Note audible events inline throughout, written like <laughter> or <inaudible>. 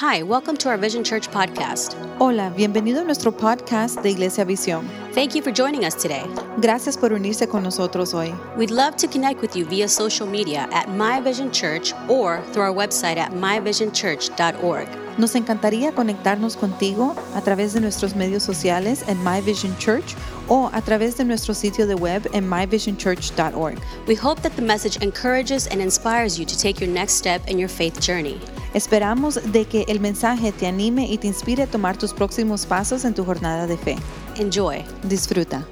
Hi, welcome to our Vision Church podcast. Hola, bienvenido a nuestro podcast de Iglesia Visión. Thank you for joining us today. Gracias por unirse con nosotros hoy. We'd love to connect with you via social media at My Vision Church or through our website at myvisionchurch.org. Nos encantaría conectarnos contigo a través de nuestros medios sociales en My Vision Church o a través de nuestro sitio de web en myvisionchurch.org. We hope that the message encourages and inspires you to take your next step in your faith journey. Esperamos de que el mensaje te anime y te inspire a tomar tus próximos pasos en tu jornada de fe. Enjoy. Disfruta.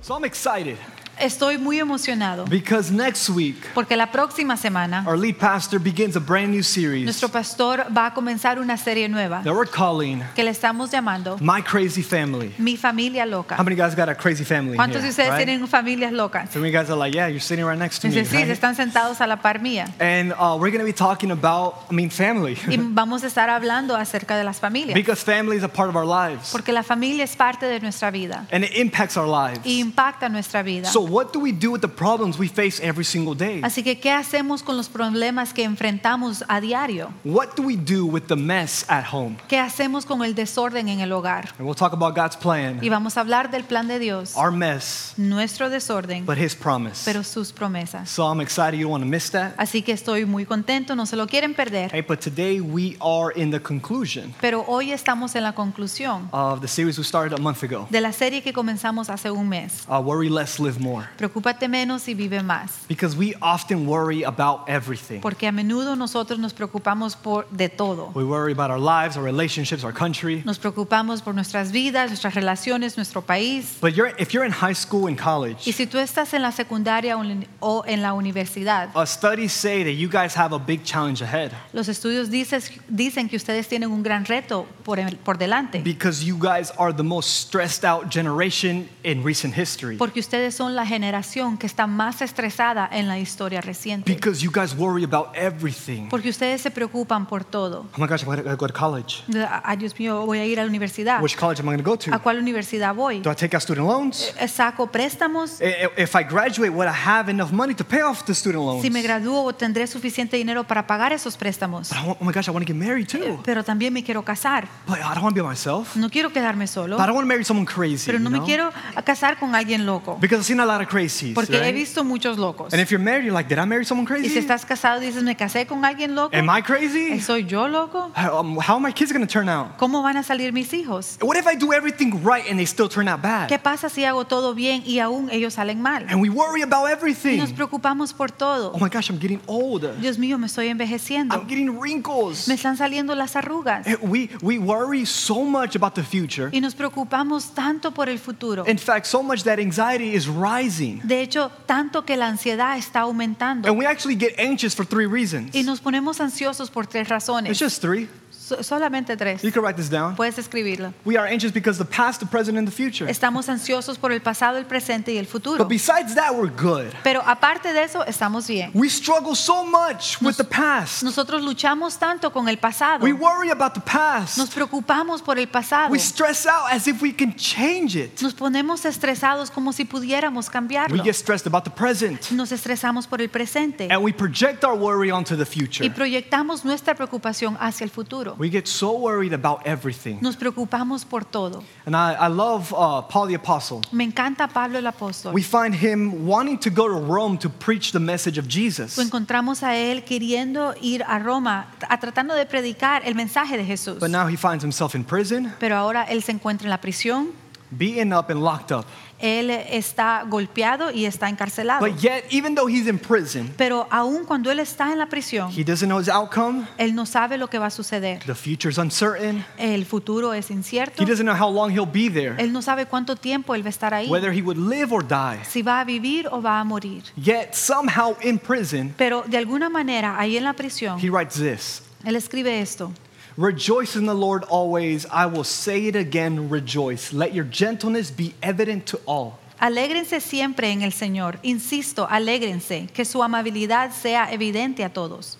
So I'm excited Estoy muy emocionado because next week porque la próxima semana our lead pastor begins a brand new series nuestro pastor va a comenzar una serie nueva that we're calling que le estamos llamando My Crazy Family. Mi familia loca. How many guys got a crazy family? ¿Cuántos de ustedes right? tienen familias locas? So many guys are like, yeah, you're sitting right next to me. Dice, sí, right? están sentados a la par mía. And uh, we're going to be talking about, I mean, family. Y <laughs> vamos a estar hablando acerca de las familias. because family is a part of our lives. Porque la familia es parte de nuestra vida And it impacts our lives. y impacta nuestra vida. So what do we do with the problems we face every single day? Así que, ¿qué hacemos con los problemas que enfrentamos a diario? What do we do with the mess at home? ¿Qué hacemos con el desorden en el hogar? And we'll talk about God's plan, Y vamos a hablar del plan de Dios, our mess, nuestro desorden, but His promise. pero sus promesas. So I'm excited you don't want to miss that. Así que estoy muy contento, no se lo quieren perder. Hey, but today we are in the conclusion Pero hoy estamos en la conclusión of the series we started a month ago. de la serie que comenzamos hace un mes. Uh, worry less, live more. Preocúpate menos y vive más. Because we often worry about everything. Porque a menudo nosotros nos preocupamos por de todo. We worry about our lives, our relationships, our country. Nos preocupamos por nuestras vidas, nuestras relaciones, nuestro país. But you're, if you're in high school and Y si tú estás en la secundaria o en- o en la universidad, uh, studies say that you guys have a big challenge ahead los estudios dices- dicen que ustedes tienen un gran reto por, el- por delante. because you guys are the most stressed out generation in recent history. Porque ustedes son la generación que está más estresada en la historia reciente. Because you guys worry about everything. Porque ustedes se preocupan por todo. Oh my gosh, I'm gonna go to college. Ay, Dios mío, voy a ir a la universidad. Which college am I gonna go ¿A to? cuál universidad voy? Do I take out student loans? Eh, ¿Saco préstamos? I- If I graduate, would I have enough money to pay off the student loans? Si me gradúo, tendré suficiente dinero para pagar esos préstamos. But I want, oh my gosh, I want to get married too. Pero también me quiero casar. But I don't want to be myself. No quiero quedarme solo. But I don't want to marry someone crazy. Pero no you me know? quiero casar con alguien loco. Because I've seen a lot of crazies. Porque he right? visto muchos locos. And if you're married, you're like, did I marry someone crazy? Y si estás casado y dices, me casé con alguien loco. Am I crazy? ¿Soy yo loco? How, um, how are my kids going to turn out? ¿Cómo van a salir mis hijos? What if I do everything right and they still turn out bad? ¿Qué pasa si hago todo bien y aún ellos salen mal? And we worry about Y everything. nos preocupamos por todo. Oh my gosh, I'm getting old. Dios mío, me estoy envejeciendo. I'm getting wrinkles. Me están saliendo las arrugas. Eh, We, we worry so much about the future. Y nos preocupamos tanto por el futuro. In fact, so much that anxiety is rising. De hecho, tanto que la ansiedad está aumentando. And we actually get anxious for three reasons. Y nos ponemos ansiosos por tres It's just three. So- solamente tres. You can write this down. Puedes escribirlo. We are anxious because the past, the present, and the future. Estamos ansiosos por el pasado, el presente y el futuro. But besides that, we're good. Pero aparte de eso, estamos bien. We struggle so much with the past. Nosotros luchamos tanto con el pasado. We worry about the past. Nos preocupamos por el pasado. We stress out as if we can change it. Nos ponemos estresados como si pudiéramos cambiarlo. We get stressed about the present. Nos estresamos por el presente And we project our worry onto the future. y proyectamos nuestra preocupación hacia el futuro. We get so worried about everything. Nos preocupamos por todo. And I, I love uh, Paul the Apostle. Me encanta Pablo el apóstol. We find him wanting to go to Rome to preach the message of Jesus. Lo encontramos a él queriendo ir a Roma, a tratando de predicar el mensaje de Jesús. But now he finds himself in prison, Pero ahora él se encuentra en la prisión, beaten up and locked up. él está golpeado y está encarcelado. But yet, even though he's in prison, Pero aún cuando él está en la prisión, he doesn't know his outcome. él no sabe lo que va a suceder. The future's uncertain. El futuro es incierto. He doesn't know how long he'll be there, Él no sabe cuánto tiempo él va a estar ahí. whether he would live or die. Si va a vivir o va a morir. Yet, somehow in prison, Pero de alguna manera, ahí en la prisión, he writes this él escribe esto. Rejoice in the Lord always. I will say it again, rejoice. Let your gentleness be evident to all. Alégrense siempre en el Señor. Insisto, alégrense, que su amabilidad sea evidente a todos.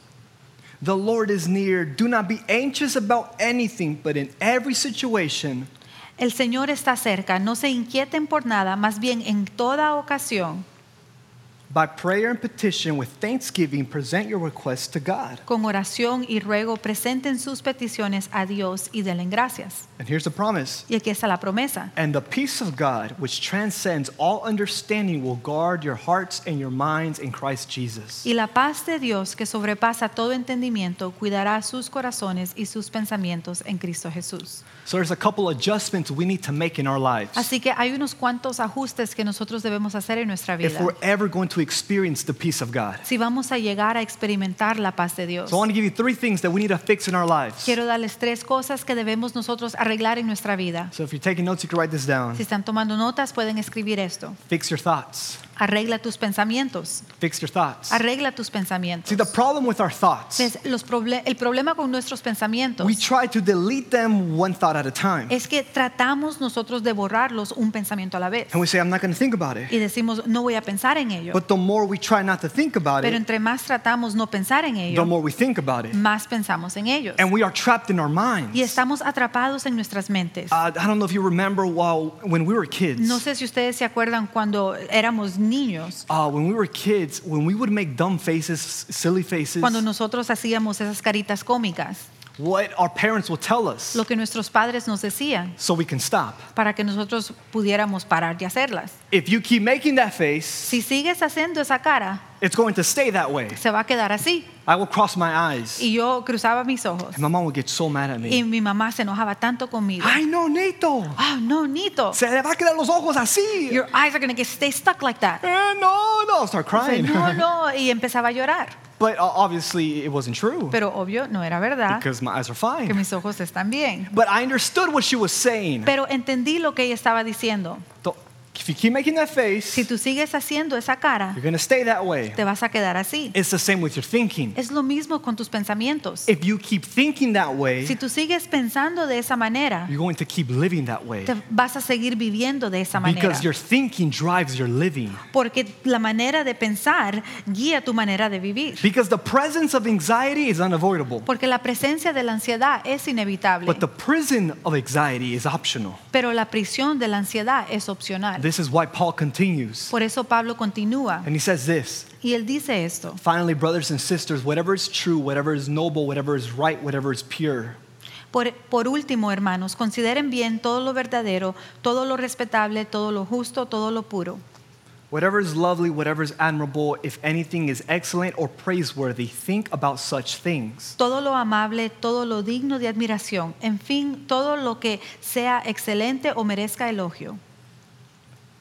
The Lord is near. Do not be anxious about anything, but in every situation, El Señor está cerca, no se inquieten por nada, más bien en toda ocasión, By prayer and petition with thanksgiving, present your requests to God. Con oración y ruego presenten sus peticiones a Dios y denle gracias. And here's the promise. Y aquí está la promesa. And the peace of God, which transcends all understanding, will guard your hearts and your minds in Christ Jesus. Y la paz de Dios que sobrepasa todo entendimiento cuidará sus corazones y sus pensamientos en Cristo Jesús. So there's a couple adjustments we need to make in our lives Así que hay unos cuantos ajustes que nosotros debemos hacer en nuestra vida. if we're ever going to experience the peace of God. Si vamos a llegar a experimentar la paz de Dios. So I want to give you three things that we need to fix in our lives. Quiero darles tres cosas que debemos nosotros arreglar en nuestra vida. So if you're taking notes, you can write this down. Si están tomando notas, pueden escribir esto. Fix your thoughts. Arregla tus pensamientos. Fix your thoughts. Arregla tus pensamientos. See, the problem with our thoughts, Ves, los proble- el problema con nuestros pensamientos we try to delete them one thought at a time. es que tratamos nosotros de borrarlos un pensamiento a la vez. And we say, I'm not going to think about it. Y decimos, no voy a pensar en ello. But the more we try not to think about Pero it, entre más tratamos no pensar en the ello, more we think about it. más pensamos en ellos. And we are trapped in our minds. Y estamos atrapados en nuestras mentes. Uh, I don't know if you remember while, when we were kids. No sé si ustedes se acuerdan cuando éramos niños, Uh, when we were kids, when we would make dumb faces, silly faces, cuando nosotros hacíamos esas caritas cómicas, what our parents would tell us lo que nuestros padres nos decían so we can stop. para que nosotros pudiéramos parar de hacerlas. If you keep making that face, Si sigues haciendo esa cara, it's going to stay that way. se va a quedar así. I will cross my eyes, Y yo cruzaba mis ojos and my mom would get so mad at me. y mi mamá se enojaba tanto conmigo. Ay, no, Neto. Ah, no, Nito. Se le va a quedar los ojos así. Your eyes are going to get stay stuck like that. Eh, no, no, I'll start O sea, crying. no, no, <laughs> y empezaba a llorar. But uh, obviously, it wasn't true Pero obvio, no era verdad because my eyes are fine. que mis ojos están bien. But I understood what she was saying. Pero entendí lo que ella estaba diciendo. If you keep making that face, Si tú sigues haciendo esa cara, you're to stay that way. te vas a quedar así. It's the same with your thinking. Es lo mismo con tus pensamientos. If you keep thinking that way, Si tú sigues pensando de esa manera, you're going to keep living that way. te vas a seguir viviendo de esa manera. Because your thinking drives your living. Porque la manera de pensar guía tu manera de vivir. Because the presence of anxiety is unavoidable. Porque la presencia de la ansiedad es inevitable. But the prison of anxiety is optional. Pero la prisión de la ansiedad es opcional. This is why Paul continues. Por eso Pablo continúa And he says this y él dice esto. Finally, brothers and sisters, whatever is true, whatever is noble, whatever is right, whatever is pure, Por, por último, hermanos, consideren bien todo lo verdadero, todo lo respetable, todo lo justo, todo lo puro. whatever is lovely, whatever is admirable, if anything is excellent or praiseworthy, think about such things. Todo lo amable, todo lo digno de admiración, en fin, todo lo que sea excelente o merezca elogio.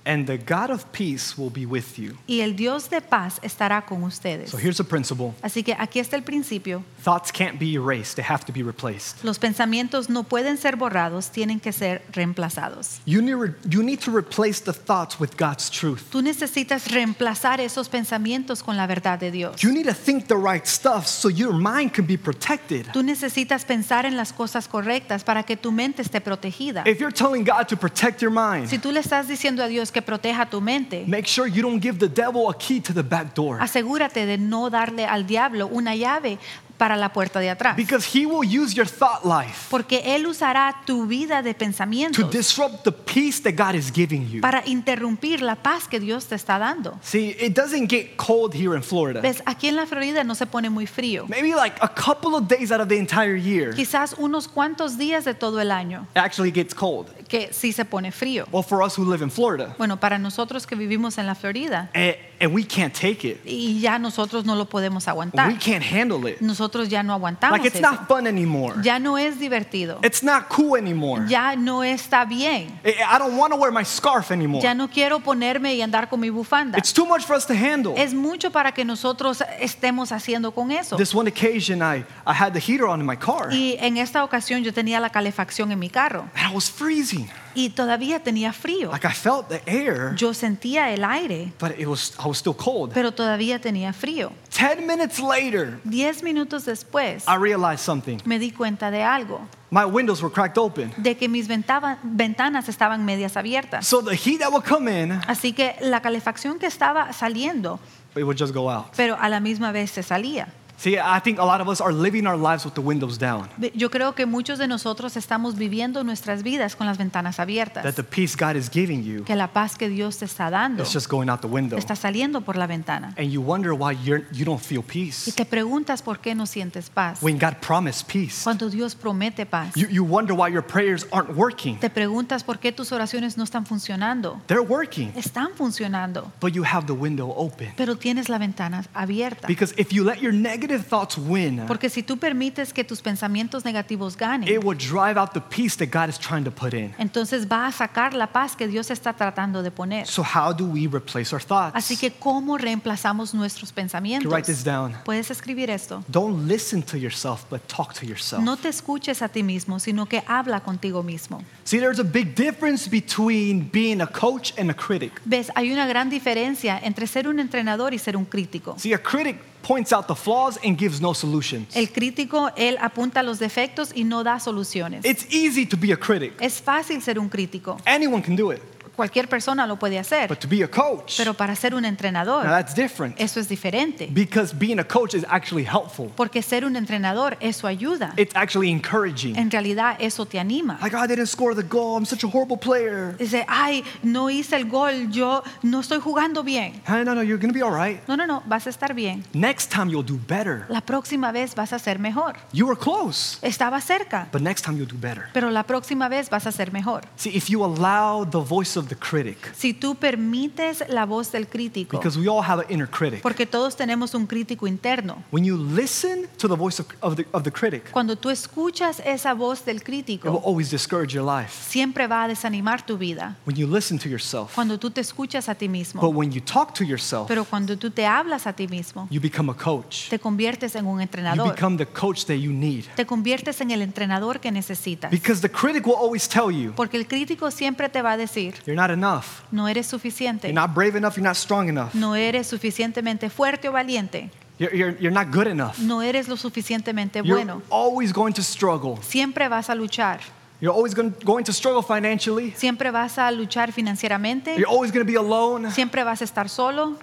And the God of peace will be with you. Y el Dios de paz estará con ustedes. So here's a principle Así que aquí está el principio. thoughts can't be erased, they have to be replaced. Los pensamientos no pueden ser borrados, tienen que ser reemplazados. You need, you need to replace the thoughts with God's truth. Tú necesitas reemplazar esos pensamientos con la verdad de Dios. You need to think the right stuff so your mind can be protected. Tú necesitas pensar en las cosas correctas para que tu mente esté protegida. If you're telling God to protect your mind, Si tú le estás diciendo a Dios que proteja tu mente, make sure you don't give the devil a key to the back door. Asegúrate de no darle al diablo una llave para la puerta de atrás. because he will use your thought life Porque Él usará tu vida de to pensamientos disrupt the peace that God is giving you. para interrumpir la paz que Dios te está dando. See, it doesn't get cold here in Florida. Ves, aquí en la Florida no se pone muy frío. Maybe like a couple of days out of the entire year, Quizás unos cuantos días de todo el año actually gets cold. que sí se pone frío. Well, for us who live in Florida, Bueno, para nosotros que vivimos en la Florida and, and we can't take it, y ya nosotros no lo podemos we aguantar. can't handle it. Nosotros ya no aguantamos Like it's eso. not fun anymore. Ya no es divertido. It's not cool anymore. Ya no está bien. I don't want to wear my scarf anymore. Ya no quiero ponerme y andar con mi bufanda. It's too much for us to handle. Es mucho para que nosotros estemos haciendo con eso. This one occasion, I, I had the heater on in my car, Y en esta ocasión yo tenía la calefacción en mi carro and I was freezing. Y todavía tenía frío. Like I felt the air, Yo sentía el aire, but it was I was still cold. pero todavía tenía frío. Ten minutes later, Diez minutos después I realized something. me di cuenta de algo, My windows were cracked open, de que mis ventaba- ventanas estaban medias abiertas. so the heat that would come in, Así que la calefacción que estaba saliendo, it would just go out. pero a la misma vez se salía. See, I think a lot of us are living our lives with the windows down. Yo creo que muchos de nosotros estamos viviendo nuestras vidas con las ventanas abiertas. That the peace God is giving you Que la paz que Dios te está dando is just going out the window. está saliendo por la ventana. And you wonder why you're, you don't feel peace. Y te preguntas por qué no sientes paz. when God promised peace. Cuando Dios promete paz. You, you wonder why your prayers aren't working. Te preguntas por qué tus oraciones no están funcionando. They're working, Están funcionando, but you have the window open. pero tienes la ventana abierta. Because if you let your negative thoughts win, Porque si tú permites que tus pensamientos negativos ganen, it will drive out the peace that God is trying to put in. entonces va a sacar la paz que Dios está tratando de poner. So, how do we replace our thoughts? Así que, ¿cómo reemplazamos nuestros pensamientos? write this down. Puedes escribir esto. Don't listen to yourself, but talk to yourself. No te escuches a ti mismo, sino que habla contigo mismo. See, there's a big difference between being a coach and a critic. Ves, hay una gran diferencia entre ser un entrenador y ser un crítico. See, a critic points out the flaws and gives no solutions. El crítico, él apunta los defectos y no da soluciones. It's easy to be a critic. Es fácil ser un crítico. Anyone can do it. Cualquier persona lo puede hacer. But to be a coach, Pero para ser un now entrenador, that's different. eso es diferente. Because being a coach is actually helpful. Porque ser un entrenador, eso ayuda. It's actually encouraging. En realidad, eso te anima. Like, "Oh, I didn't score the goal. I'm such a horrible player. Dice, ay, no hice el gol, yo no estoy jugando bien. Hey, no, no, you're to be all right. No, no, no, vas a estar bien. Next time you'll do better. La próxima vez vas a ser mejor. You were close, Estaba cerca, but next time you'll do better. pero la próxima vez vas a ser mejor. See, if you allow the voice of the critic, Si tú permites la voz del crítico, because we all have an inner critic. porque todos tenemos un crítico interno. When you listen to the voice of, of, the, of the critic, Cuando tú escuchas esa voz del crítico. it will always discourage your life. siempre va a desanimar tu vida. When you listen to yourself, Cuando tú te escuchas a ti mismo. but when you talk to yourself, pero cuando tú te hablas a ti mismo, you become a coach. te conviertes en un entrenador. You become the coach that you need. Te conviertes en el entrenador que necesitas. Because the critic will always tell you, Porque el crítico siempre te va a decir, you're not enough. no eres suficiente, You're not brave enough. You're not strong enough. no eres suficientemente fuerte o valiente, You're, you're, you're not good enough. no eres lo suficientemente You're bueno. always going to struggle. Siempre vas a luchar, You're always going, going to struggle financially. siempre vas a luchar financieramente, You're always going to be alone. siempre vas a estar solo,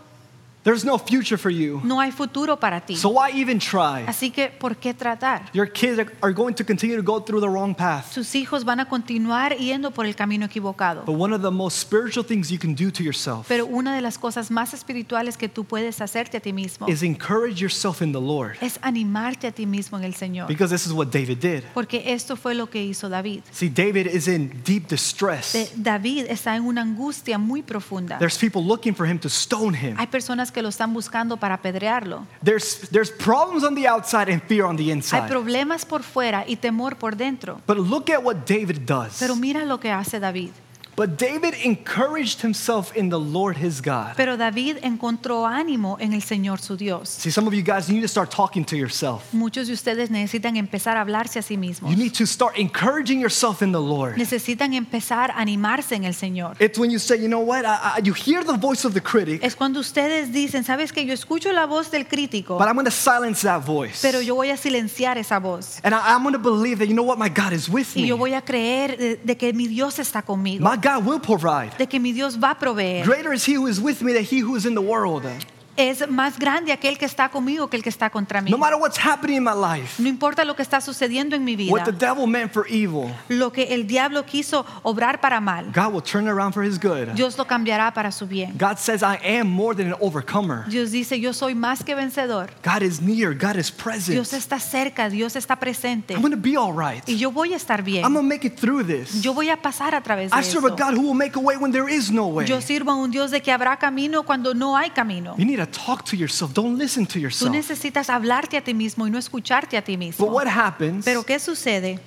There's no future for you. no hay futuro para ti. So why even try? Así que, ¿por qué tratar? Your kids are- going to continue to go through the wrong path. Sus hijos van a continuar yendo por el camino equivocado. But one of the most spiritual things you can do to yourself Pero una de las cosas más espirituales que tú puedes hacerte a ti mismo is encourage yourself in the Lord. es animarte a ti mismo en el Señor. Because this is what David did. Porque esto fue lo que hizo David. See, David is in deep distress. David está en una angustia muy profunda. There's people looking for him to stone him. Hay personas que lo están buscando para apedrearlo. There's, there's problems on the outside and fear on the Hay inside. problemas por fuera y temor por dentro. But look at what David does. Pero mira lo que hace David. But David encouraged himself in the Lord his God. Pero David encontró ánimo en el Señor su Dios. See, some of you guys need to start talking to yourself. Muchos de ustedes necesitan empezar a hablarse a sí mismos. You need to start encouraging yourself in the Lord. Necesitan empezar a animarse en el Señor. It's when you say, you know what, I, I, you hear the voice of the critic, Es cuando ustedes dicen, sabes que yo escucho la voz del crítico, but I'm going to silence that voice. pero yo voy a silenciar esa voz. And I, I'm going to believe that, you know what, my God is with Y me. yo voy a creer de, de que mi Dios está conmigo, My God will provide. de que mi Dios va a proveer. Greater is he who is with me than he who is in the world. Es más grande aquel que está conmigo que el que está contra mí. No matter what's happening in my life, No importa lo que está sucediendo en mi what the vida, devil meant for evil, lo que el diablo quiso obrar para mal, God will turn around for his good. Dios lo cambiará para su bien. God says, I am more than an overcomer. Dios dice, yo soy más que vencedor. God is near, God is Dios present. está cerca, Dios está presente. I'm to be all right. Y yo voy a estar bien. I'm to make it through this. Yo voy a pasar a través de I serve a. God who will make a way when there is no way. Yo sirvo a un Dios de que habrá camino cuando no hay camino. You need to talk to yourself. Don't listen to Tú yourself. necesitas hablarte a ti mismo y no escucharte a ti mismo. But what happens Pero ¿qué sucede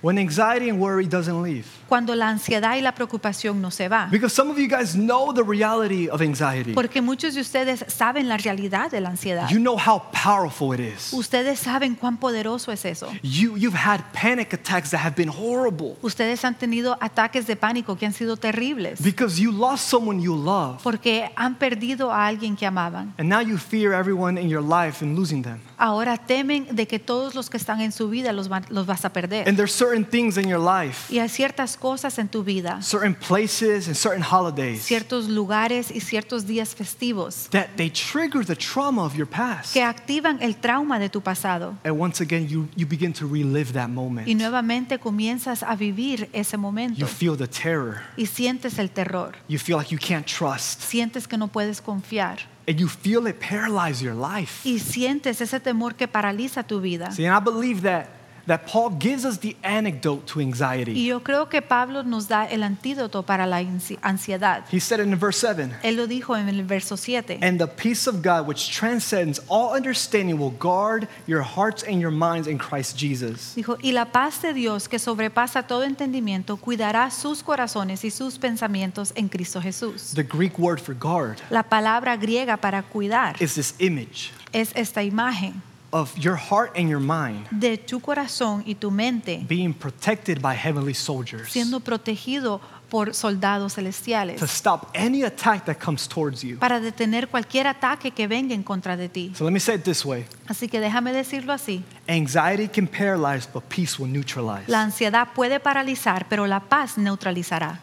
when anxiety and worry doesn't leave? Cuando la ansiedad y la preocupación no se va? Because some of you guys know the reality of anxiety. Porque muchos de ustedes saben la realidad de la ansiedad. You know how powerful it is. Ustedes saben cuán poderoso es eso. You, you've had panic attacks that have been horrible Ustedes han tenido ataques de pánico que han sido terribles because you lost someone you love. porque han perdido a alguien que amaban. And now you fear everyone in your life and losing them. Ahora temen de que todos los que están en su vida los, van- los vas a perder. And there's certain things in your life Y hay ciertas cosas en tu vida, certain places and certain holidays ciertos lugares y ciertos días festivos that they trigger the trauma of your past. que activan el trauma de tu pasado. And once again, you, you begin to relive that moment. Y nuevamente comienzas a vivir ese momento You feel the terror. y sientes el terror, You feel like you can't trust. sientes que no puedes confiar And you feel it paralyze your life. y sientes ese temor que paraliza tu vida. See, and I believe that, that Paul gives us the antidote to Y anxiety. yo creo que Pablo nos da el antídoto para la ansi- ansiedad. He said it in verse 7 Él lo dijo en el verso 7. And the peace of God, which transcends all understanding, will guard your hearts and your minds in Christ Jesus. Dijo, y la paz de Dios que sobrepasa todo entendimiento cuidará sus corazones y sus pensamientos en Cristo Jesús. The Greek word for guard La palabra griega para cuidar is this image es esta imagen of your heart and your mind de tu corazón y tu mente being protected by heavenly soldiers siendo protegido por soldados celestiales to stop any attack that comes towards you. para detener cualquier ataque que venga en contra de ti. So let me say it this way Así que déjame decirlo así. anxiety can paralyze, but peace will neutralize. La ansiedad puede paralizar, pero la paz neutralizará.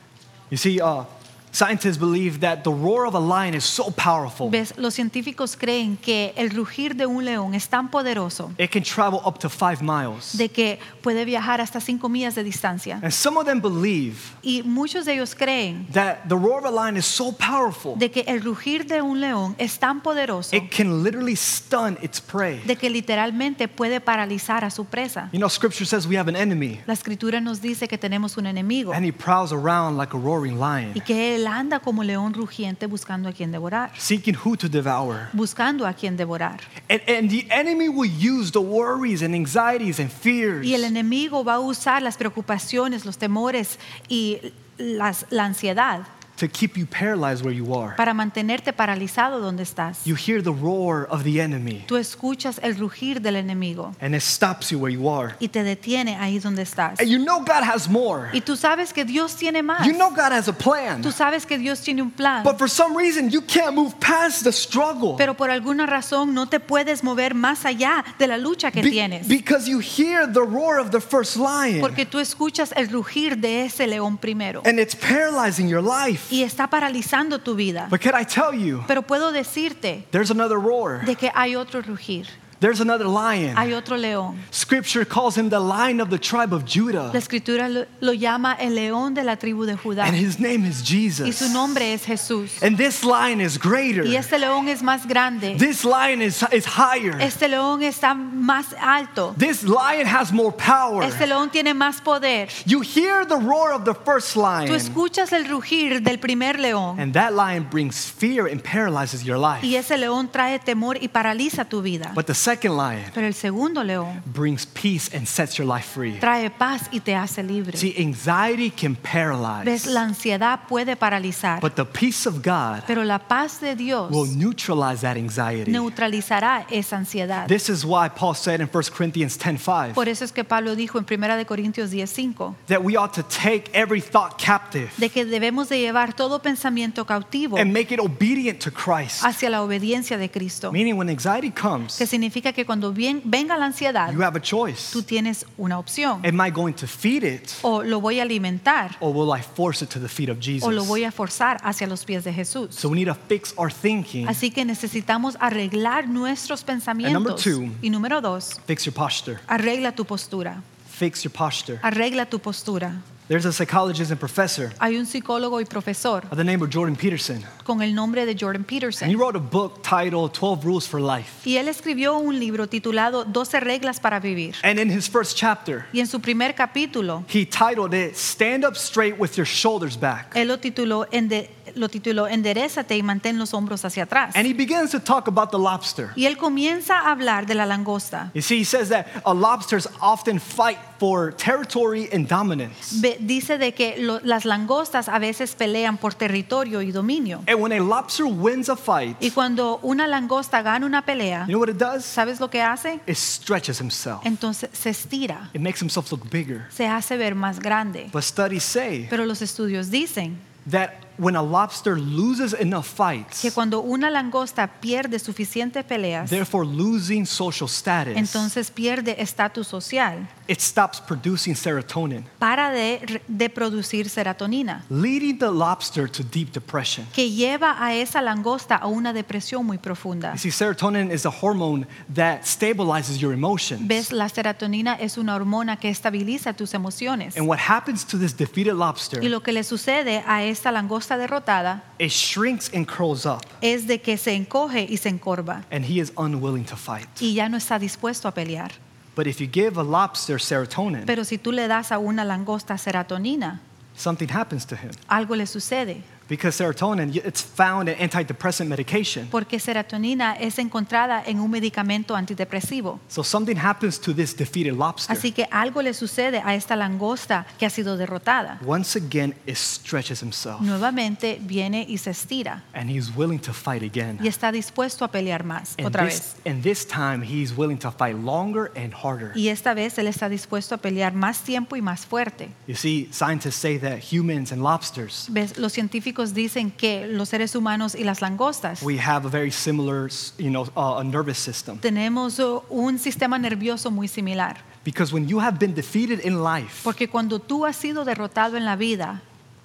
You see, uh, scientists believe that the roar of a lion is so powerful, ¿Ves? Los científicos creen que el rugir de un león es tan poderoso it can travel up to five miles. de que puede viajar hasta 5 millas de distancia. And some of them believe Y muchos de ellos creen that the roar of a lion is so powerful, de que el rugir de un león es tan poderoso it can literally stun its prey. de que literalmente puede paralizar a su presa. You know, scripture says we have an enemy, La escritura nos dice que tenemos un enemigo and he prowls around like a roaring lion, y que él anda como león rugiente buscando a quien devorar, seeking who to devour. buscando a quien devorar. And, and the enemy will use the worries and anxieties and fears Y el enemigo va a usar las preocupaciones, los temores y las- la ansiedad to keep you paralyzed where you are. para mantenerte paralizado donde estás. You hear the roar of the enemy, Tú escuchas el rugir del enemigo and it stops you where you are. y te detiene ahí donde estás. And you know God has more. Y tú sabes que Dios tiene más. You know God has a plan. Tú sabes que Dios tiene un plan. But for some reason, you can't move past the struggle. Pero por alguna razón no te puedes mover más allá de la lucha que Be- tienes. because you hear the roar of the first lion, Porque tú escuchas el rugir de ese león primero. and it's paralyzing your life. Y está paralizando tu vida. But can I tell you, Pero puedo decirte there's another roar. de que hay otro rugir. There's another lion. Hay otro león. Scripture calls him the lion of the tribe of Judah, La escritura lo, lo llama el león de la tribu de Judá. and his name is Jesus. Y su nombre es Jesús. And this lion is greater. Y este león es más grande. This lion is, is higher. Este león está más alto. This lion has more power. Este león tiene más poder. You hear the roar of the first lion. Tú escuchas el rugir del primer león. and that lion brings fear and paralyzes your life. Y ese león trae temor y paraliza tu vida. But the second lion Pero el segundo león brings peace and sets your life free. trae paz y te hace libre. See, anxiety can Ves, paralyze, la ansiedad puede paralizar, but the peace of God pero la paz de Dios will neutralize that anxiety. neutralizará esa ansiedad. This is why Paul said in 1 Corinthians 10:5 Por eso es que Pablo dijo en 1 de Corintios 10:5 that we ought to take every thought captive de que debemos de llevar todo pensamiento cautivo and make it obedient to Christ. hacia la obediencia de Cristo. Meaning when anxiety comes, Que significa que cuando bien, venga la ansiedad, you have a choice. tú tienes una opción. Am I going to feed it O lo voy a alimentar or will I force it to the feet of Jesus? o lo voy a forzar hacia los pies de Jesús. So we need to fix our thinking, Así que necesitamos arreglar nuestros pensamientos. two. Y número dos, fix your posture. arregla tu postura. Fix your posture. Arregla tu postura. There's a psychologist and professor Hay un psicólogo y profesor by the name of Jordan Peterson. Con el nombre de Jordan And he wrote a book titled 12 Rules for Life. Y él escribió un libro titulado 12 reglas para vivir. And in his first chapter, Y en su primer capítulo, he titled it Stand Up Straight with Your Shoulders Back. él lo tituló, ende- lo tituló Enderezate y mantén los hombros hacia atrás. And he begins to talk about the lobster. Y él comienza a hablar de la langosta. You see, he says that uh, lobsters often fight for territory and dominance. Ve- dice de que lo- las langostas a veces pelean por territorio y dominio. And when a lobster wins a fight, Y cuando una langosta gana una pelea, you know what it does? ¿sabes lo que hace? It stretches himself. Entonces se estira, It makes himself look bigger. se hace ver más grande. But studies say Pero los estudios dicen that when a lobster loses enough fights, que cuando una langosta pierde suficientes peleas, therefore losing social status, entonces pierde estatus social, it stops producing serotonin, para de, de producir serotonina, leading the lobster to deep depression. que lleva a esa langosta a una depresión muy profunda. You see, serotonin is a hormone that stabilizes your emotions. Ves, la serotonina es una hormona que estabiliza tus emociones. And what happens to this defeated lobster, Y lo que le sucede a esta langosta derrotada it shrinks and curls up, es de que se encoge y se encorva and he is unwilling to fight. y ya no está dispuesto a pelear. But if you give a lobster serotonin, Pero si tú le das a una langosta serotonina, something happens to him. algo le sucede. Because serotonin, it's found in antidepressant medication. Porque serotonina es encontrada en un medicamento antidepresivo. So something happens to this defeated lobster. Así que algo le sucede a esta langosta que ha sido derrotada. Once again, it stretches himself, Nuevamente viene y se estira and he's willing to fight again. y está dispuesto a pelear más And otra this, vez. and this time, he's willing to fight longer and harder. Y esta vez él está dispuesto a pelear más tiempo y más fuerte. You see, scientists say that humans and lobsters, ¿Ves? Los científicos dicen que los seres humanos y las langostas we have a very similar, you know, uh, nervous system. tenemos uh, un sistema nervioso muy similar. Because when you have been defeated in life, Porque cuando tú has sido derrotado en la vida,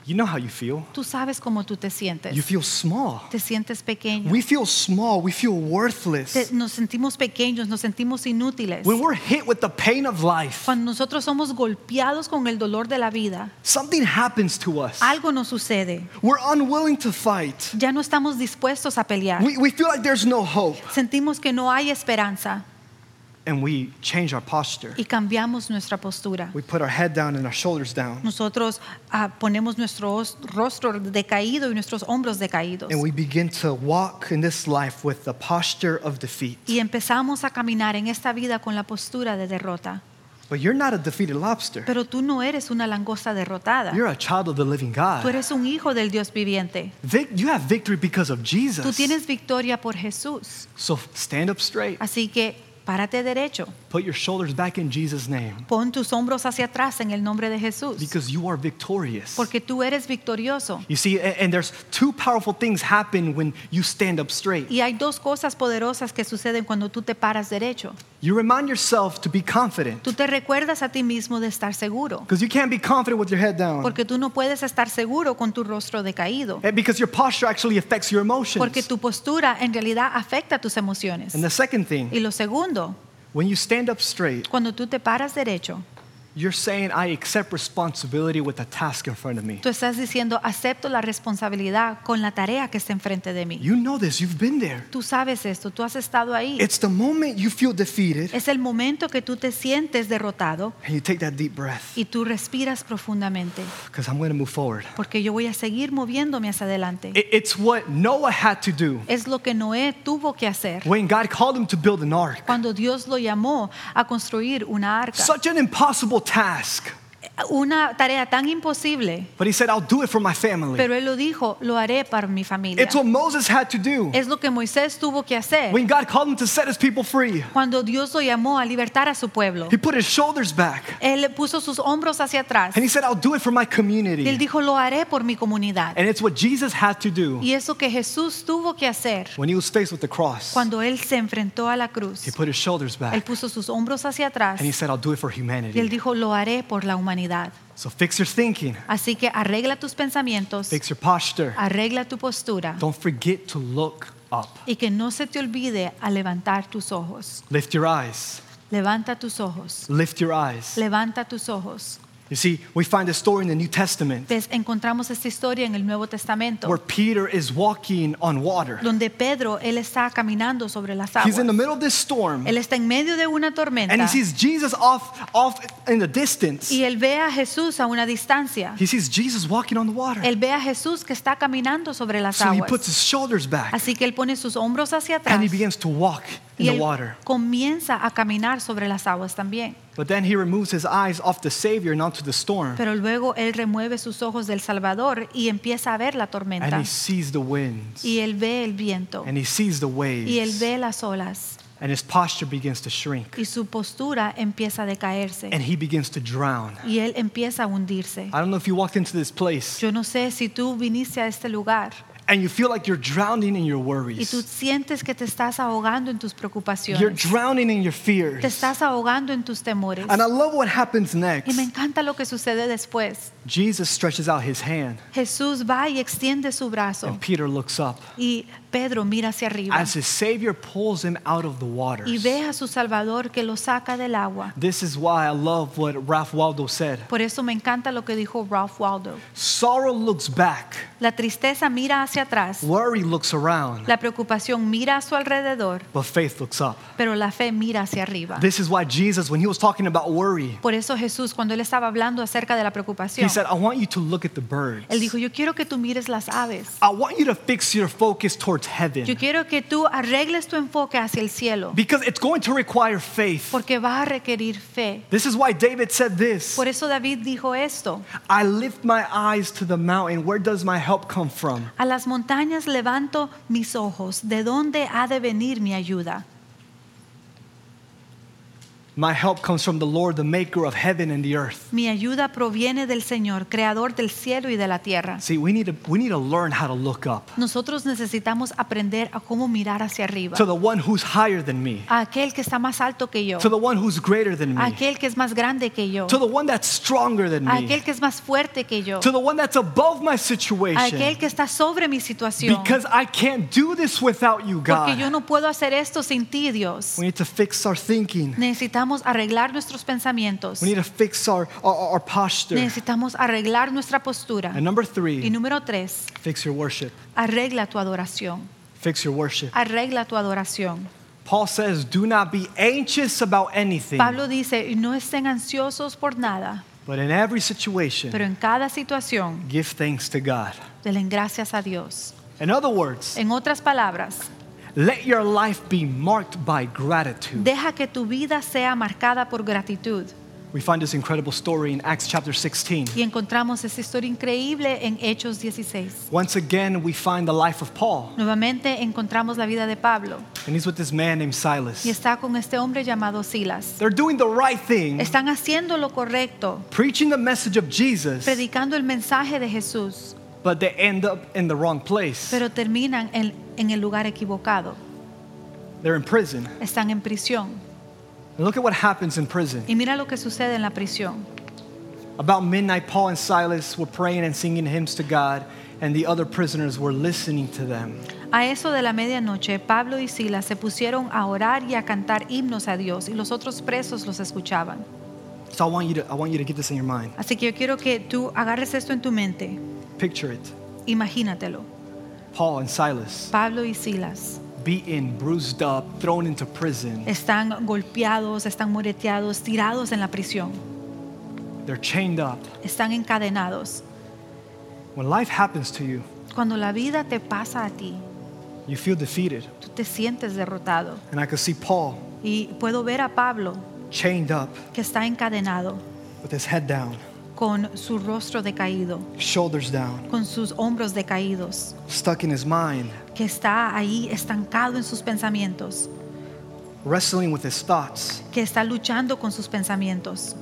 you know how you feel. tú sabes cómo tú te sientes. You feel small. Te sientes pequeño. We feel small. We feel worthless. Te- nos sentimos pequeños, nos sentimos inútiles. When we're hit with the pain of life, Cuando nosotros somos golpeados con el dolor de la vida, something happens to us. algo nos sucede. We're unwilling to fight. Ya no estamos dispuestos a pelear. We, we feel like there's no hope. Sentimos que no hay esperanza And we change our posture. y cambiamos nuestra postura. We put our head down and our shoulders down. Nosotros ah, ponemos nuestro rostro decaído y nuestros hombros decaídos. And we begin to walk in this life with the posture of defeat. Y empezamos a caminar en esta vida con la postura de derrota. But you're not a defeated lobster. Pero tú no eres una langosta derrotada. You're a child of the living Tú God. eres un hijo del Dios viviente. Vic- You have victory because of Tú Jesus. tienes victoria por Jesús. So stand up straight. Así que párate derecho. Put your shoulders back in Jesus' name. Pon tus hombros hacia atrás en el nombre de Jesús. Because you are victorious. Porque tú eres victorioso. You see, a- and there's two powerful things happen when you stand up straight. Y hay dos cosas poderosas que suceden cuando tú te paras derecho. You remind yourself to be confident. Tú te recuerdas a ti mismo de estar seguro. Because you can't be confident with your head down. Porque tú no puedes estar seguro con tu rostro decaído. And Because your posture actually affects your emotions. Porque tu postura en realidad afecta tus emociones. And the second thing, Y lo segundo, when you stand up straight, cuando tú te paras derecho, you're saying, I accept responsibility with the task in front of me. tú estás diciendo, acepto la responsabilidad con la tarea que está enfrente de mí. You know this, you've been there. Tú sabes esto, tú has estado ahí. It's the moment you feel defeated Es el momento que tú te sientes derrotado and you take that deep breath. y tú respiras profundamente. Because I'm going to move forward. Porque yo voy a seguir moviéndome hacia adelante. It's what Noah had to do Es lo que Noé tuvo que hacer when God called him to build an ark. cuando Dios lo llamó a construir una arca. Such an impossible task. Una tarea tan imposible, But he said, I'll do it for my family. pero él lo dijo, lo haré para mi familia. It's what Moses had to do Es lo que Moisés tuvo que hacer when God called him to set his people free. cuando Dios lo llamó a libertar a su pueblo. He put his shoulders back Él puso sus hombros hacia atrás and he said, I'll do it for my y él community. dijo, lo haré por mi comunidad. And it's what Jesus had to do Y eso que Jesús tuvo que hacer when he was faced with the cross. cuando él se enfrentó a la cruz. He put his shoulders Él back puso sus hombros hacia atrás and he said, I'll do it for y él humanity. dijo, lo haré por la humanidad. So fix your thinking, Así que arregla tus pensamientos, fix your posture. arregla tu postura Don't forget to look up. y que no se te olvide a levantar tus ojos. Lift your eyes. Levanta tus ojos. Lift your eyes. Levanta tus ojos. You see, we find a story in the New Testament Ves, encontramos esta historia en el Nuevo Testamento where Peter is walking on water. donde Pedro, él está caminando sobre las He's in the middle of this storm Él está en medio de una and he sees Jesus off, off in the distance. y él ve a Jesús a una distancia. He sees Jesus walking on the water. Él ve a Jesús que está caminando sobre las So he aguas. puts his shoulders back Así que él pone sus hombros hacia atrás and he begins to walk in y the water. comienza a caminar sobre las aguas también. But then he removes his eyes off the Savior and onto the storm. Pero luego él remueve sus ojos del Salvador y empieza a ver la tormenta. And he sees the winds. Y él ve el viento. And he sees the waves. Y él ve las olas. and his posture begins to shrink y su postura empieza a decaerse and he begins to drown. y él empieza a hundirse. I don't know if you walked into this place Yo no sé si tú viniste a este lugar and you feel like you're drowning in your y tú worries. sientes que te estás ahogando en tus You're drowning in your te fears. estás ahogando en tus temores. And I love what happens Y next. me encanta lo que sucede después. Jesus stretches out his hand Jesús va y extiende su brazo and Peter looks up y Pedro mira hacia arriba as his Savior pulls him out of the y ve a su Salvador que lo saca del agua. This is why I love what Ralph Waldo said. Por eso me encanta lo que dijo Ralph Waldo. Sorrow looks back, La tristeza mira hacia atrás, worry looks around, la preocupación mira a su alrededor, but faith looks up. pero la fe mira hacia arriba. This is why Jesus, when he was talking about worry, Por eso Jesús, cuando él estaba hablando acerca de la preocupación, he said, I want you to look at the birds. él dijo, yo quiero que tú mires las aves. I want you to fix your focus towards heaven Yo quiero que tú arregles tu enfoque hacia el cielo, because it's going to require faith. porque va a requerir fe. This is why David said this Por eso David dijo esto, I lift my eyes to the mountain. Where does my help come from? a las montañas levanto mis ojos, ¿de dónde ha de venir mi ayuda? My help comes from the Lord, the maker of heaven and the earth. Mi ayuda proviene del Señor, creador del cielo y de la tierra. See, we need to, we need to learn how to look up Nosotros necesitamos aprender a cómo mirar hacia arriba, to the one who's higher than me, a aquel que está más alto que yo, to the one who's greater than a me, aquel que es más grande que yo, to the one that's stronger than a me, aquel que es más fuerte que yo, to the one that's above my a aquel que está sobre mi situación. Because I can't do this without you, God. Porque yo no puedo hacer esto sin ti, Dios. We need to fix our thinking. Necesitamos arreglar nuestros pensamientos. We need to fix our, our, our posture. Necesitamos arreglar nuestra postura. And number Y three, número tres, fix your worship. arregla tu adoración. Fix your worship. Arregla tu adoración. Paul says, do not be anxious about anything, Pablo dice, no estén ansiosos por nada, but in every situation, pero en cada situación give thanks to God. denle gracias a Dios. In other words, En otras palabras, let your life be marked by gratitude. deja que tu vida sea marcada por gratitud. We find this incredible story in Acts chapter 16. Y encontramos esta historia increíble en Hechos 16. Once again, we find the life of Paul, Nuevamente encontramos la vida de Pablo and he's with this man named Silas. y está con este hombre llamado Silas. They're doing the right thing, Están haciendo lo correcto, preaching the message of Jesus, predicando el mensaje de Jesús, but they end up in the wrong place. pero terminan en, en el lugar equivocado. They're in prison. Están en prisión. And look at what happens in prison. Y mira lo que sucede en la prisión. About midnight, Paul and Silas were praying and singing hymns to God, and the other prisoners were listening to them. A eso de la medianoche, Pablo y Silas se pusieron a orar y a cantar himnos a Dios y los otros presos los escuchaban. So I want you to, I want you to get this in your mind. Así que yo quiero que tú agarres esto en tu mente, Picture it. imagínatelo. Paul and Silas, Pablo y Silas beaten, bruised up, thrown into prison. están golpeados, están moreteados, tirados en la prisión, They're chained up. están encadenados. When life happens to you, Cuando la vida te pasa a ti, you feel defeated. tú te sientes derrotado. And I could see Paul Y puedo ver a Pablo chained up que está encadenado, with his head down, con su rostro decaído, shoulders down, con sus hombros decaídos, stuck in his mind, que está ahí estancado en sus pensamientos, wrestling with his thoughts. que está luchando con sus pensamientos.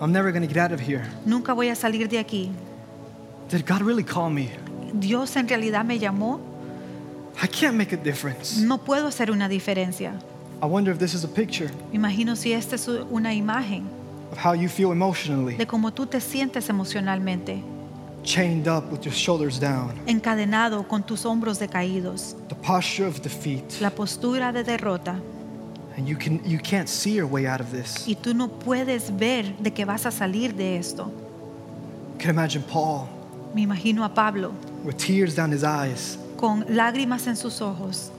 I'm never going to get out of here. Nunca voy a salir de aquí. Did God really call me? Dios en realidad me llamó. I can't make a difference. No puedo hacer una diferencia. I wonder if this is a picture imagino si esta es una imagen of how you feel emotionally, de cómo tú te sientes emocionalmente, chained up with your shoulders down, encadenado con tus hombros decaídos, the posture of defeat, la postura de derrota, and you can you can't see your way out of this. y tú no puedes ver de que vas a salir de esto. You can imagine Paul Me imagino a Pablo with tears down his eyes. con lágrimas en sus ojos,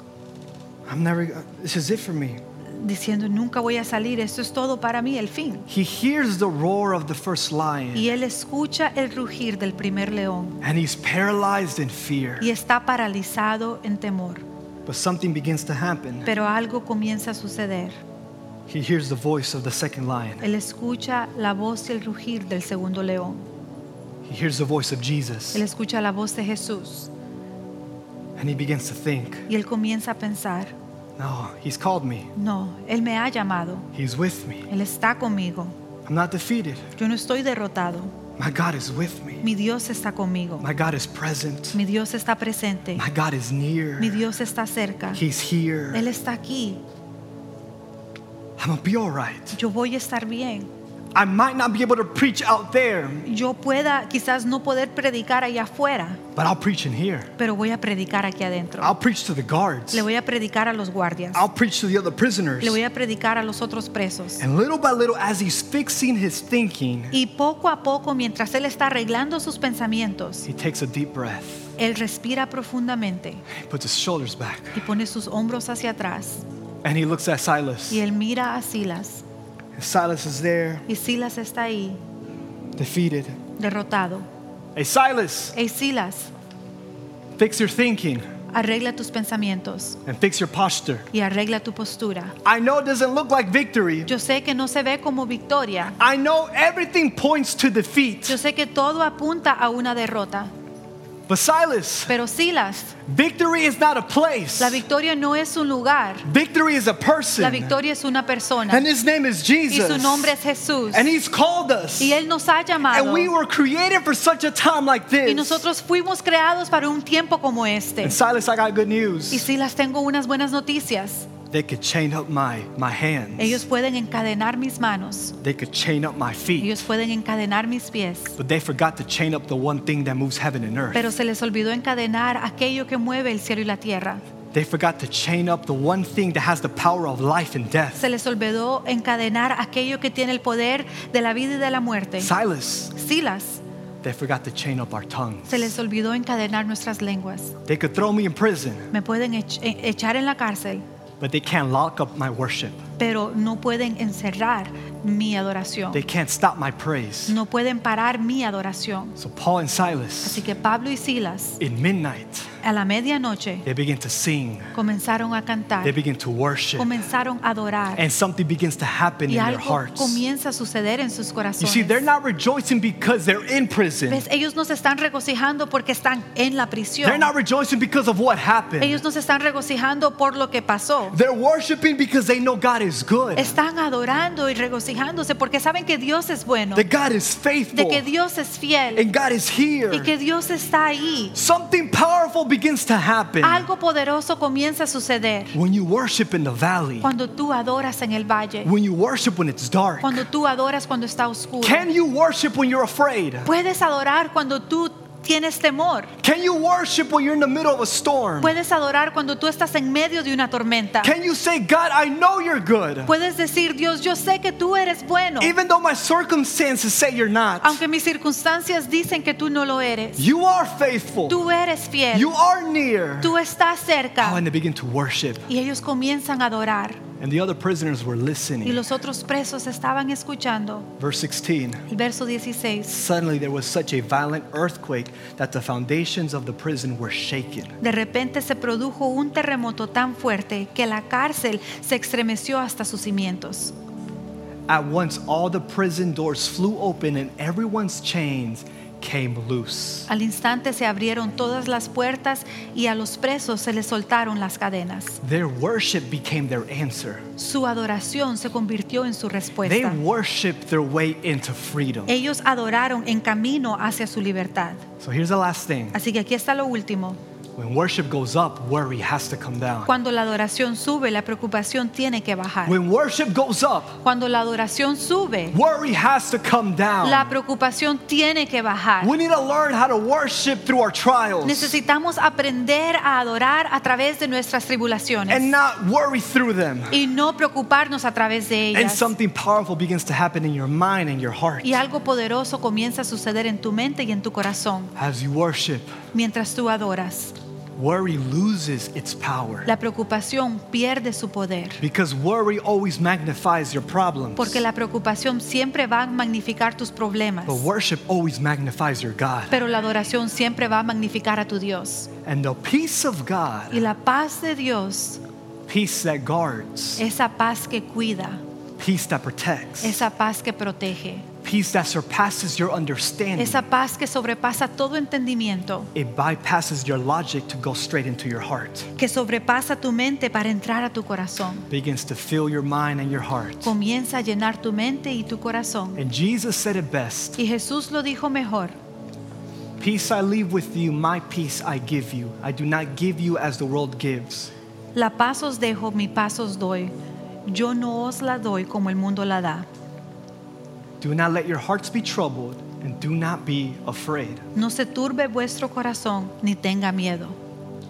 I'm never. This is it for me. Diciendo, nunca voy a salir, esto es todo para mí, el fin. He hears the roar of the first lion, Y él escucha el rugir del primer león and he's paralyzed in fear. y está paralizado en temor. But something begins to happen. Pero algo comienza a suceder. He hears the voice of the second lion. Él escucha la voz y el rugir del segundo león. He hears the voice of Jesus, Él escucha la voz de Jesús and he begins to think, y él comienza a pensar, No, He's called me. No, Él me ha llamado. He's with me. Él está conmigo. I'm not defeated. Yo no estoy derrotado. My God is with me. Mi Dios está conmigo. My God is present. Mi Dios está presente. My God is near. Mi Dios está cerca. He's here. Él está aquí. I'm gonna be all right. Yo voy a estar bien. I might not be able to preach out there, Yo pueda quizás no poder predicar allá afuera, but I'll preach in here. pero voy a predicar aquí adentro. I'll preach to the guards. Le voy a predicar a los guardias. I'll preach to the other prisoners. Le voy a predicar a los otros presos. And little by little, as he's fixing his thinking, Y poco a poco, mientras él está arreglando sus pensamientos, he takes a deep breath. él respira profundamente He puts his shoulders back. y pone sus hombros hacia atrás. And he looks at Silas. Y él mira a Silas. Silas is there, Y Silas está ahí, defeated. derrotado. Hey, Silas, Hey Silas, fix your thinking arregla tus pensamientos and fix your posture. y arregla tu postura. I know it doesn't look like victory. Yo sé que no se ve como victoria. I know everything points to defeat. Yo sé que todo apunta a una derrota. But Silas, Pero Silas, victory is not a place. la victoria no es un lugar. Victory is a person. La victoria es una persona. And his name is Jesus. Y su nombre es Jesús. And he's called us. Y Él nos ha llamado. And we were created for such a time like this. Y nosotros fuimos creados para un tiempo como este. And Silas, I got good news. Y Silas tengo unas buenas noticias. They could chain up my, my hands. Ellos pueden encadenar mis manos. They could chain up my feet. Ellos pueden encadenar mis pies. But they forgot to chain up the one thing that moves heaven and earth. Pero se les olvidó encadenar aquello que mueve el cielo y la tierra. They forgot to chain up the one thing that has the power of life and death. Se les olvidó encadenar aquello que tiene el poder de la vida y de la muerte. Silas, Silas, they forgot to chain up our tongues. se les olvidó encadenar nuestras lenguas. They could throw me in prison, Me pueden ech- echar en la cárcel, but they can't lock up my worship. Pero no pueden encerrar mi adoración. They can't stop my praise. No pueden parar mi adoración. So Paul and Silas, Así que Pablo y Silas, in midnight, a la medianoche, they begin to sing. comenzaron a cantar, They begin to worship. comenzaron a adorar. And something begins to happen Y in their algo hearts. comienza a suceder en sus You corazones. see, they're not rejoicing because they're in prison. ¿Ves? Ellos no se están regocijando porque están en la prisión. They're not rejoicing because of what happened. Ellos no se están regocijando por lo que pasó. They're worshiping because they know God is good. Están adorando y regocijándose porque saben que Dios es bueno, That God is faithful. de que Dios es fiel And God is here. y que Dios está ahí. Something powerful begins to happen Algo poderoso comienza a suceder when you worship in the valley, cuando tú adoras en el valle, when you worship when it's dark. cuando tú adoras cuando está oscuro. Can you worship when you're afraid? Puedes adorar cuando tú tienes temor. Can you worship when you're in the middle of a storm? Puedes adorar cuando tú estás en medio de una tormenta. Can you say, God, I know you're good, Puedes decir, Dios, yo sé que tú eres bueno, even though my circumstances say you're not? aunque mis circunstancias dicen que tú no lo eres. You are faithful. Tú eres fiel, You are near. tú estás Oh, cerca. and they begin to worship. Y ellos comienzan a adorar. And the other prisoners were Y listening. los otros presos estaban escuchando. Verse 16. El verso 16. Suddenly there was such a violent earthquake that the foundations of the prison were shaken. De repente se produjo un terremoto tan fuerte que la cárcel se estremeció hasta sus cimientos. At once all the prison doors flew open and everyone's chains came loose. Al instante se abrieron todas las puertas y a los presos se les soltaron las cadenas. Their worship became their answer. Su adoración se convirtió en su respuesta. They worshiped their way into freedom. Ellos adoraron en camino hacia su libertad. So here's the last thing. Así que aquí está lo último. When worship goes up, worry has to come down. Cuando la adoración sube, la preocupación tiene que bajar. When worship goes up, Cuando la adoración sube, worry has to come down. la preocupación tiene que bajar. We need to learn how to worship through our trials Necesitamos aprender a adorar a través de nuestras tribulaciones. and not worry through them. y no preocuparnos a través de ellas. And something powerful begins to happen in your mind and your heart Y algo poderoso comienza a suceder en tu mente y en tu corazón as you worship. mientras tú adoras. Worry loses its power La preocupación pierde su poder because worry always magnifies your problems. porque la preocupación siempre va a magnificar tus problemas, But worship always magnifies your God. pero la adoración siempre va a magnificar a tu Dios. And the peace of God, Y la paz de Dios, peace that guards, esa paz que cuida, peace that protects, esa paz que protege, peace that surpasses your understanding. esa paz que sobrepasa todo entendimiento, It bypasses your logic to go straight into your heart. que sobrepasa tu mente para entrar a tu corazón. Begins to fill your mind and your heart. Comienza a llenar tu mente y tu corazón. And Jesus said it best Y Jesús lo dijo mejor. Peace I leave with you, my peace I give you. I do not give you as the world gives. La paz os dejo, mi paz os doy. Yo no os la doy como el mundo la da. Do not let your hearts be troubled, and do not be afraid, No se turbe vuestro corazón ni tenga miedo,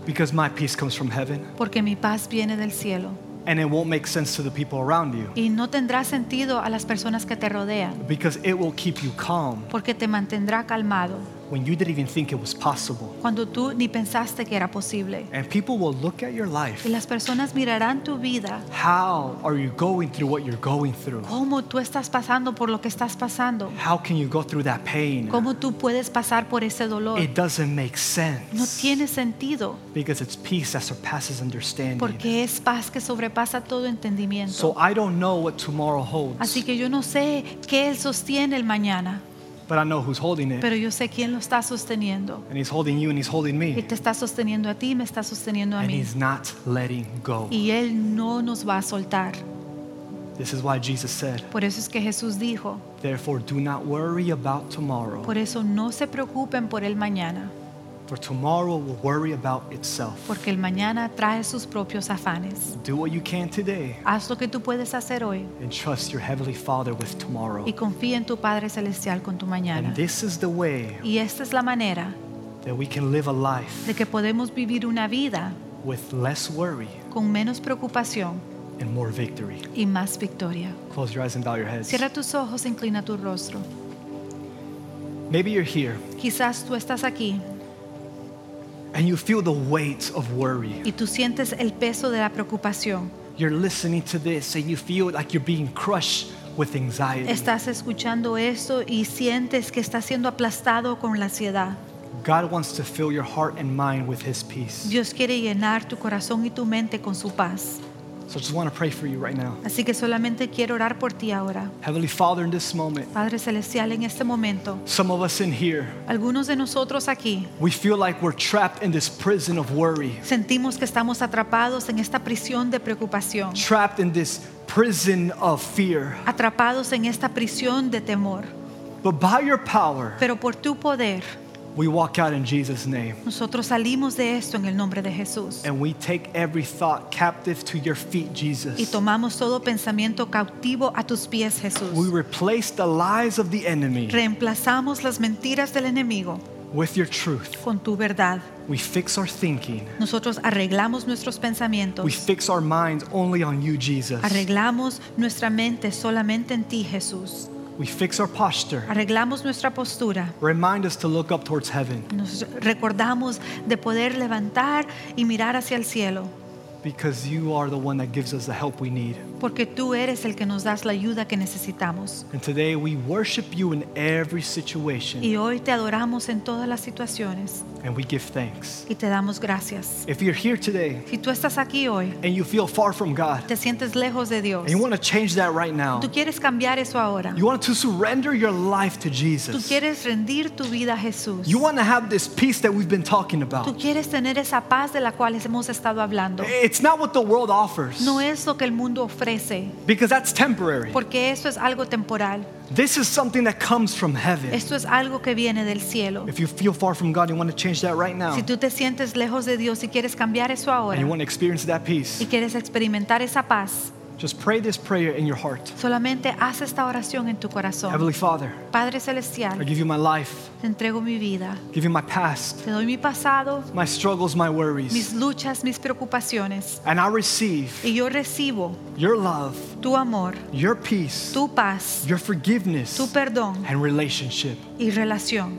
because my peace comes from heaven, porque mi paz viene del cielo. and it won't make sense to the people around you, Y no tendrá sentido a las personas que te rodean, because it will keep you calm. porque te mantendrá calmado when you didn't even think it was possible. cuando tú ni pensaste que era posible. And people will look at your life. Y las personas mirarán tu vida, How are you going through what you're going through? cómo tú estás pasando por lo que estás pasando, How can you go through that pain? cómo tú puedes pasar por ese dolor. It doesn't make sense No tiene sentido, because it's peace that surpasses understanding. porque es paz que sobrepasa todo entendimiento. So I don't know what tomorrow holds, Así que yo no sé qué Él sostiene el mañana, but I know who's holding it. pero yo sé quién lo está sosteniendo. And he's holding you and he's holding Y me. te está sosteniendo a ti, me está sosteniendo a And mí. he's not letting go. Y Él no nos va a soltar. This is why Jesus said, Por eso es que Jesús dijo, Therefore, do not worry about tomorrow, por eso no se preocupen por el mañana, for tomorrow will worry about itself. porque el mañana trae sus propios afanes. Do what you can today Haz lo que tú puedes hacer hoy and trust your Heavenly Father with tomorrow. y confía en tu Padre Celestial con tu mañana. And this is the way Y esta es la manera that we can live a life de que podemos vivir una vida with less worry con menos preocupación and more victory. y más victoria. Close your eyes and bow your heads. Cierra tus ojos, inclina tu rostro. Maybe you're here Quizás tú estás aquí and you feel the weight of worry. y tú sientes el peso de la preocupación. You're listening to this and you feel like you're being crushed with anxiety. Estás escuchando esto y sientes que estás siendo aplastado con la ansiedad. God wants to fill your heart and mind with His peace. Dios quiere llenar tu corazón y tu mente con su paz. So I just want to pray for you right now. Así que solamente quiero orar por ti ahora. Heavenly Father, in this moment, Padre Celestial, en este momento, some of us in here, algunos de nosotros aquí we feel like we're trapped in this prison of worry, sentimos que estamos atrapados en esta prisión de preocupación, trapped in this prison of fear. atrapados en esta prisión de temor. But by your power, Pero por tu poder, we walk out in Jesus' name. nosotros salimos de esto en el nombre de Jesús. And we take every thought captive to your feet, Y Jesus. tomamos todo pensamiento cautivo a tus pies, Jesús. We replace the lies of the enemy Reemplazamos las mentiras del enemigo with your truth. con tu verdad. We fix our thinking. Nosotros arreglamos nuestros We pensamientos. fix our minds only on you, Jesus. Arreglamos nuestra mente solamente en ti, Jesús. We fix our posture. Arreglamos nuestra postura. Remind us to look up towards heaven Nos recordamos de poder levantar y mirar hacia el cielo, because you are the one that gives us the help we need. porque tú eres el que nos das la ayuda que necesitamos. And today we worship you in every situation Y hoy te adoramos en todas las situaciones and we give thanks. y te damos gracias. If you're here today Si tú estás aquí hoy, and you feel far from God te sientes lejos de Dios, and you want to change that right now, tú quieres cambiar eso ahora. you want to surrender your life to Jesus, Tú quieres rendir tu vida a Jesús. You want to have this peace that we've been talking about, Tú quieres tener esa paz de la cual hemos estado hablando. It's not what the world offers No es lo que el mundo ofrece, because that's temporary. porque eso es algo temporal. This is something that comes from heaven. Esto es algo que viene del cielo. If you feel far from God, you want to change that right now. Si tú te sientes lejos de Dios y quieres cambiar eso And ahora you want to experience that peace. y quieres experimentar esa paz, Just pray this prayer in your heart. solamente haz esta oración en tu corazón. Heavenly Father, Padre celestial, I give you my life, te entrego mi vida, give you my past, te doy mi pasado, my struggles, my worries. mis luchas, mis preocupaciones. and I receive Y yo recibo your love, tu amor, your peace, tu paz, your forgiveness, tu perdón and relationship. y relación.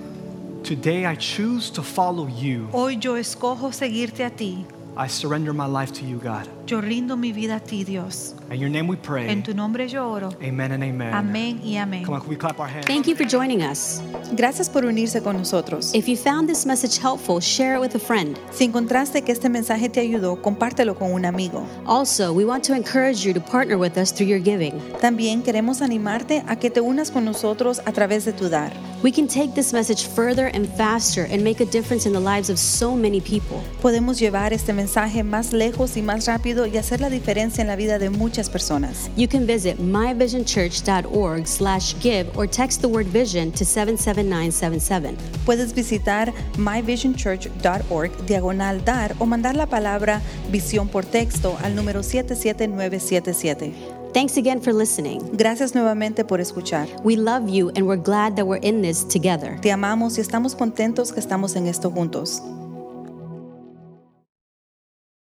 Today I choose to follow you. Hoy yo escojo seguirte a ti. I surrender my life to you, God. Yo rindo mi vida a ti, Dios. In your name we pray. En tu nombre yo oro. Amen and amen. Amén y amén. Come on, can we clap our hands? Thank you for joining us. Gracias por unirse con nosotros. If you found this message helpful, share it with a friend. Si encontraste que este mensaje te ayudó, compártelo con un amigo. Also, we want to encourage you to partner with us through your giving. También queremos animarte a que te unas con nosotros a través de tu dar. We can take this message further and faster and make a difference in the lives of so many people. Podemos llevar este mensaje más lejos y más rápido y hacer la diferencia en la vida de muchas personas. You can visit myvisionchurch.org slash give or text the word vision to 77977. Puedes visitar myvisionchurch.org diagonal dar o mandar la palabra visión por texto al número 77977. Thanks again for listening. Gracias nuevamente por escuchar. We love you and we're glad that we're in this together. Te amamos y estamos contentos que estamos en esto juntos.